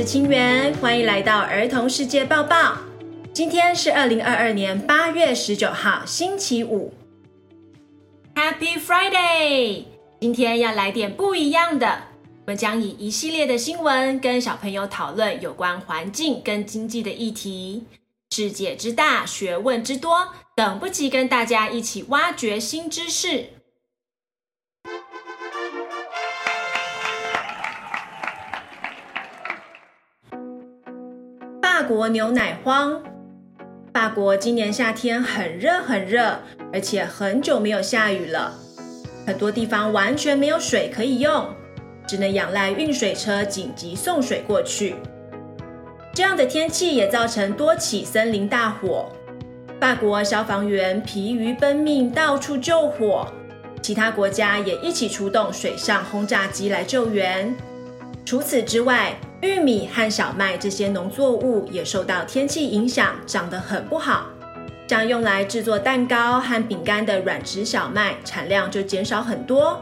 是清源，欢迎来到儿童世界报报。今天是二零二二年八月十九号，星期五。Happy Friday！今天要来点不一样的，我们将以一系列的新闻跟小朋友讨论有关环境跟经济的议题。世界之大，学问之多，等不及跟大家一起挖掘新知识。国牛奶荒。法国今年夏天很热很热，而且很久没有下雨了，很多地方完全没有水可以用，只能仰赖运水车紧急送水过去。这样的天气也造成多起森林大火，法国消防员疲于奔命，到处救火，其他国家也一起出动水上轰炸机来救援。除此之外，玉米和小麦这些农作物也受到天气影响，长得很不好。将用来制作蛋糕和饼干的软质小麦产量就减少很多。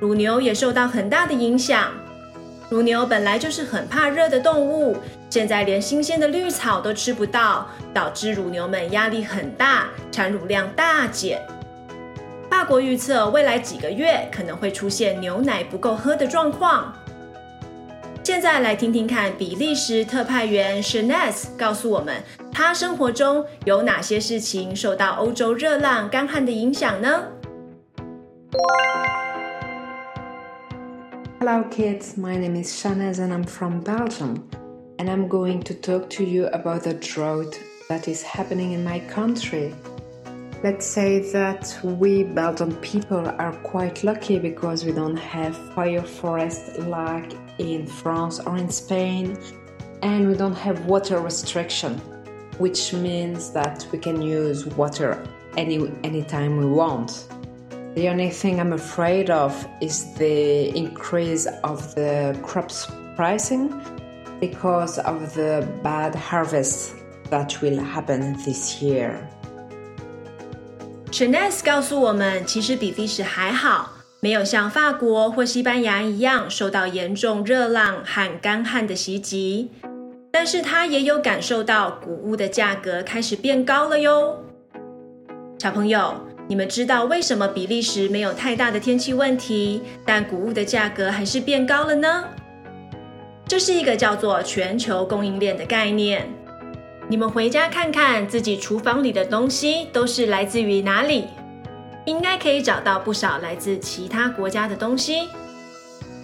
乳牛也受到很大的影响。乳牛本来就是很怕热的动物，现在连新鲜的绿草都吃不到，导致乳牛们压力很大，产乳量大减。法国预测未来几个月可能会出现牛奶不够喝的状况。现在来听听看，比利时特派员 Shanez 告诉我们，他生活中有哪些事情受到欧洲热浪干旱的影响呢？Hello kids, my name is Shanez and I'm from Belgium, and I'm going to talk to you about the drought that is happening in my country. Let's say that we Belgian people are quite lucky because we don't have fire forest like in France or in Spain, and we don't have water restriction, which means that we can use water any anytime we want. The only thing I'm afraid of is the increase of the crops pricing because of the bad harvest that will happen this year. Shanez 告诉我们，其实比利时还好，没有像法国或西班牙一样受到严重热浪和干旱的袭击，但是他也有感受到谷物的价格开始变高了哟。小朋友，你们知道为什么比利时没有太大的天气问题，但谷物的价格还是变高了呢？这是一个叫做全球供应链的概念。你们回家看看自己厨房里的东西都是来自于哪里？应该可以找到不少来自其他国家的东西。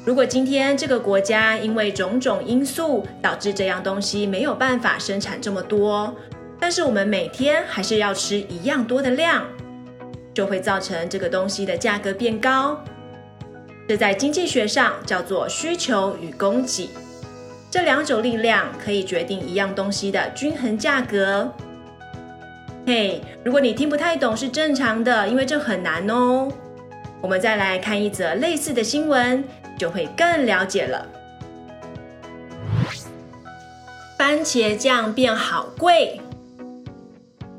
如果今天这个国家因为种种因素导致这样东西没有办法生产这么多，但是我们每天还是要吃一样多的量，就会造成这个东西的价格变高。这在经济学上叫做需求与供给。这两种力量可以决定一样东西的均衡价格。嘿，如果你听不太懂是正常的，因为这很难哦。我们再来看一则类似的新闻，就会更了解了。番茄酱变好贵，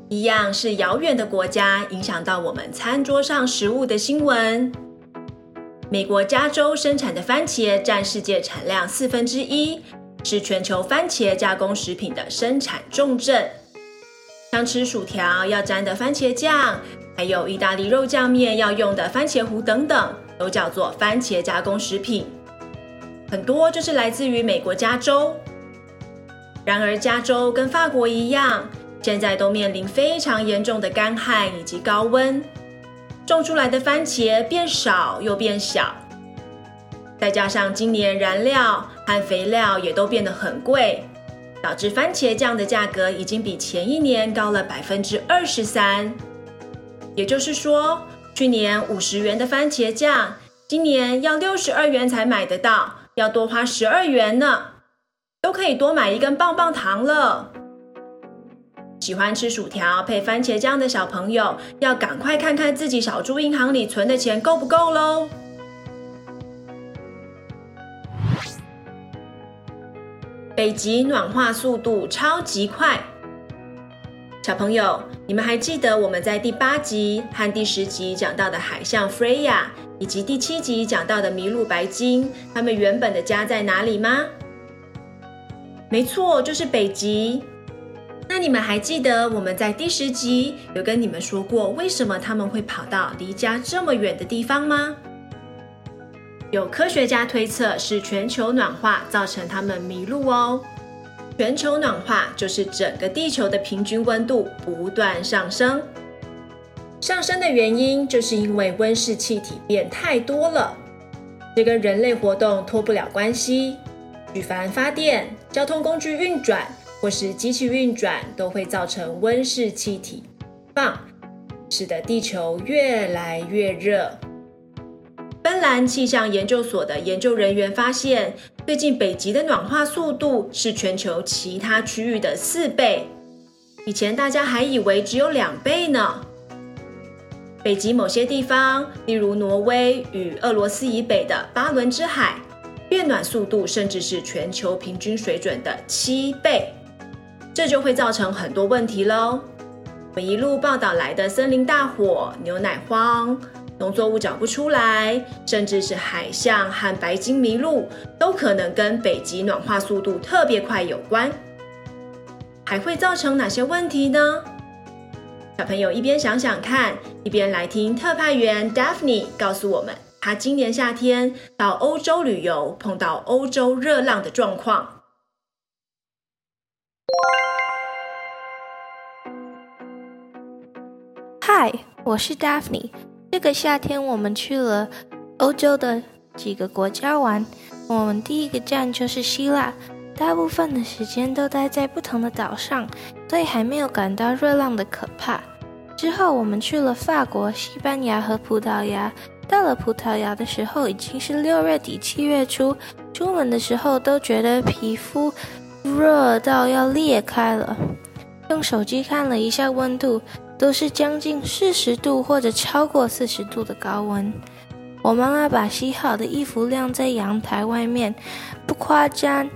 一样是遥远的国家影响到我们餐桌上食物的新闻。美国加州生产的番茄占世界产量四分之一。是全球番茄加工食品的生产重镇，像吃薯条要沾的番茄酱，还有意大利肉酱面要用的番茄糊等等，都叫做番茄加工食品。很多就是来自于美国加州。然而，加州跟法国一样，现在都面临非常严重的干旱以及高温，种出来的番茄变少又变小。再加上今年燃料和肥料也都变得很贵，导致番茄酱的价格已经比前一年高了百分之二十三。也就是说，去年五十元的番茄酱，今年要六十二元才买得到，要多花十二元呢，都可以多买一根棒棒糖了。喜欢吃薯条配番茄酱的小朋友，要赶快看看自己小猪银行里存的钱够不够喽。北极暖化速度超级快，小朋友，你们还记得我们在第八集和第十集讲到的海象 Freya，以及第七集讲到的麋鹿白鲸，他们原本的家在哪里吗？没错，就是北极。那你们还记得我们在第十集有跟你们说过，为什么他们会跑到离家这么远的地方吗？有科学家推测是全球暖化造成他们迷路哦。全球暖化就是整个地球的平均温度不断上升，上升的原因就是因为温室气体变太多了，这跟人类活动脱不了关系。举凡发电、交通工具运转或是机器运转，都会造成温室气体放，使得地球越来越热。芬兰气象研究所的研究人员发现，最近北极的暖化速度是全球其他区域的四倍，以前大家还以为只有两倍呢。北极某些地方，例如挪威与俄罗斯以北的巴伦支海。变暖速度甚至是全球平均水准的七倍，这就会造成很多问题喽。我一路报道来的森林大火、牛奶荒、农作物长不出来，甚至是海象和白鲸迷路，都可能跟北极暖化速度特别快有关。还会造成哪些问题呢？小朋友一边想想看，一边来听特派员 Daphne 告诉我们。他今年夏天到欧洲旅游，碰到欧洲热浪的状况。嗨，我是 Daphne。这个夏天我们去了欧洲的几个国家玩。我们第一个站就是希腊，大部分的时间都待在不同的岛上，所以还没有感到热浪的可怕。之后我们去了法国、西班牙和葡萄牙。到了葡萄牙的时候，已经是六月底七月初，出门的时候都觉得皮肤热到要裂开了。用手机看了一下温度，都是将近四十度或者超过四十度的高温。我妈妈把洗好的衣服晾在阳台外面，不夸张，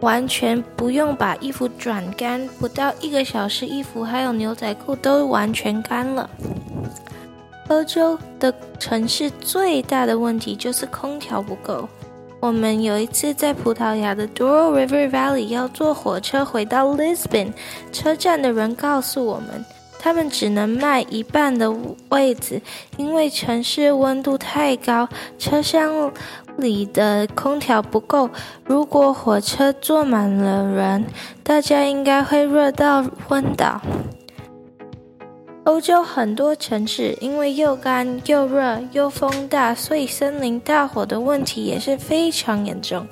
完全不用把衣服转干，不到一个小时，衣服还有牛仔裤都完全干了。欧洲的城市最大的问题就是空调不够。我们有一次在葡萄牙的 Douro River Valley 要坐火车回到 Lisbon，车站的人告诉我们，他们只能卖一半的位子，因为城市温度太高，车厢里的空调不够。如果火车坐满了人，大家应该会热到昏倒。欧洲很多城市因为又干又热又风大，所以森林大火的问题也是非常严重。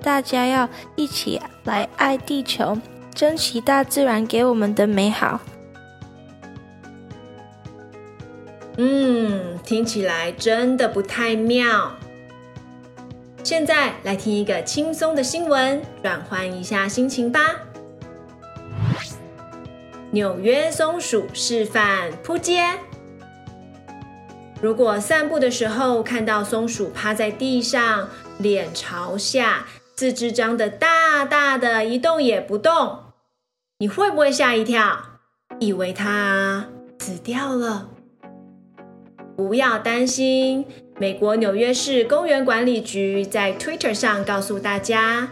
大家要一起来爱地球，珍惜大自然给我们的美好。嗯，听起来真的不太妙。现在来听一个轻松的新闻，转换一下心情吧。纽约松鼠示范扑街。如果散步的时候看到松鼠趴在地上，脸朝下，四肢张得大大的，一动也不动，你会不会吓一跳，以为它死掉了？不要担心，美国纽约市公园管理局在 Twitter 上告诉大家。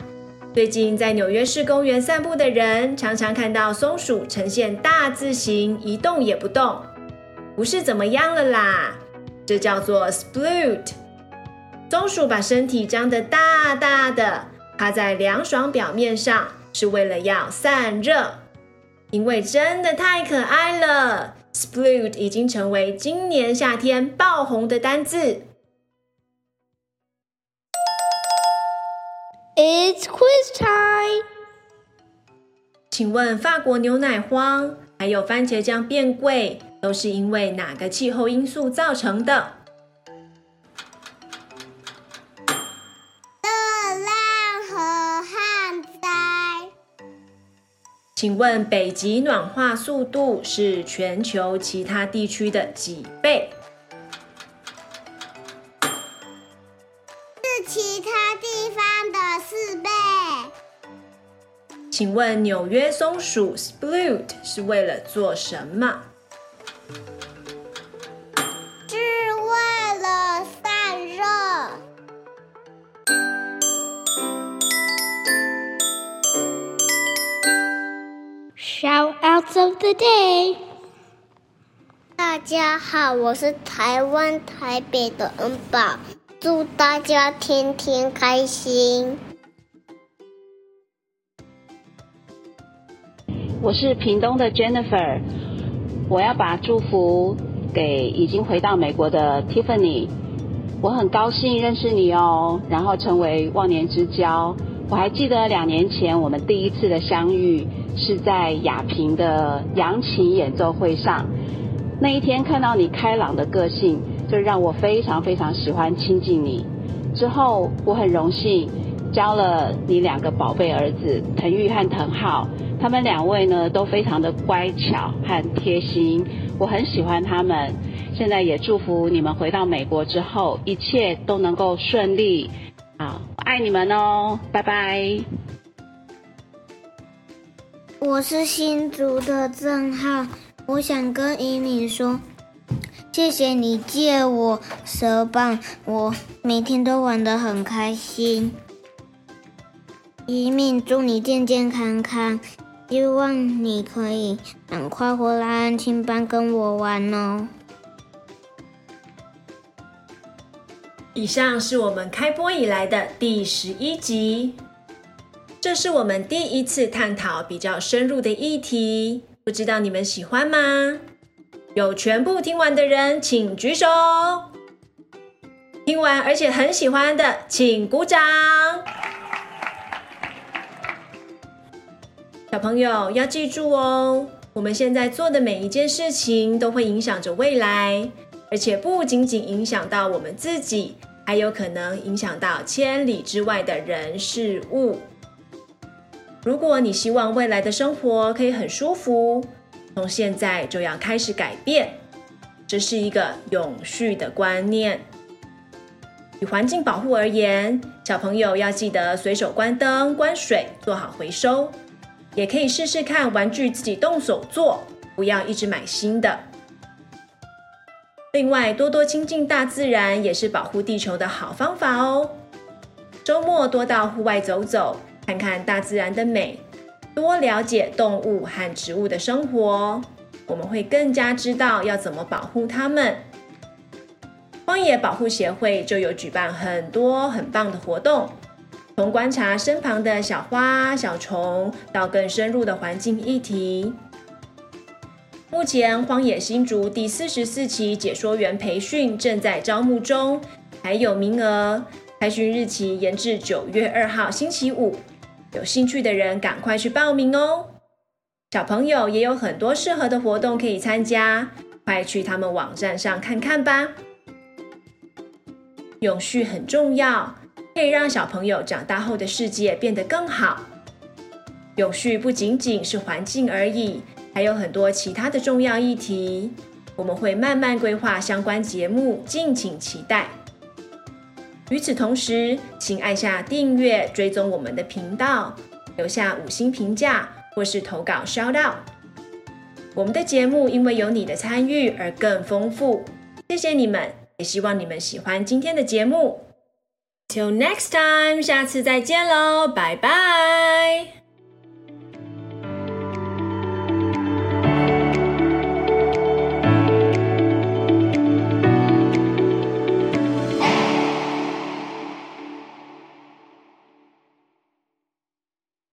最近在纽约市公园散步的人，常常看到松鼠呈现大字形，一动也不动，不是怎么样了啦，这叫做 sploot。松鼠把身体张得大大的，趴在凉爽表面上，是为了要散热。因为真的太可爱了，sploot 已经成为今年夏天爆红的单字。It's quiz time！请问法国牛奶荒还有番茄酱变贵，都是因为哪个气候因素造成的？请问北极暖化速度是全球其他地区的几倍？是其他地方的四倍。请问纽约松鼠 sploot 是为了做什么？Of the day。大家好，我是台湾台北的恩宝，祝大家天天开心。我是屏东的 Jennifer，我要把祝福给已经回到美国的 Tiffany。我很高兴认识你哦，然后成为忘年之交。我还记得两年前我们第一次的相遇是在亚平的扬琴演奏会上。那一天看到你开朗的个性，就让我非常非常喜欢亲近你。之后我很荣幸交了你两个宝贝儿子腾玉和腾浩。他们两位呢都非常的乖巧和贴心，我很喜欢他们。现在也祝福你们回到美国之后，一切都能够顺利。好，爱你们哦，拜拜。我是新竹的郑浩，我想跟移民说，谢谢你借我蛇棒，我每天都玩得很开心。移民，祝你健健康康。希望你可以赶快回来安亲班跟我玩哦。以上是我们开播以来的第十一集，这是我们第一次探讨比较深入的议题，不知道你们喜欢吗？有全部听完的人请举手，听完而且很喜欢的请鼓掌。小朋友要记住哦，我们现在做的每一件事情都会影响着未来，而且不仅仅影响到我们自己，还有可能影响到千里之外的人事物。如果你希望未来的生活可以很舒服，从现在就要开始改变。这是一个永续的观念。以环境保护而言，小朋友要记得随手关灯、关水，做好回收。也可以试试看玩具自己动手做，不要一直买新的。另外，多多亲近大自然也是保护地球的好方法哦。周末多到户外走走，看看大自然的美，多了解动物和植物的生活，我们会更加知道要怎么保护它们。荒野保护协会就有举办很多很棒的活动。从观察身旁的小花、小虫，到更深入的环境议题。目前，荒野新竹第四十四期解说员培训正在招募中，还有名额。开训日期延至九月二号星期五，有兴趣的人赶快去报名哦。小朋友也有很多适合的活动可以参加，快去他们网站上看看吧。永续很重要。可以让小朋友长大后的世界变得更好。永续不仅仅是环境而已，还有很多其他的重要议题。我们会慢慢规划相关节目，敬请期待。与此同时，请按下订阅，追踪我们的频道，留下五星评价或是投稿 shout out。我们的节目因为有你的参与而更丰富，谢谢你们，也希望你们喜欢今天的节目。Till next time，下次再见喽，拜拜。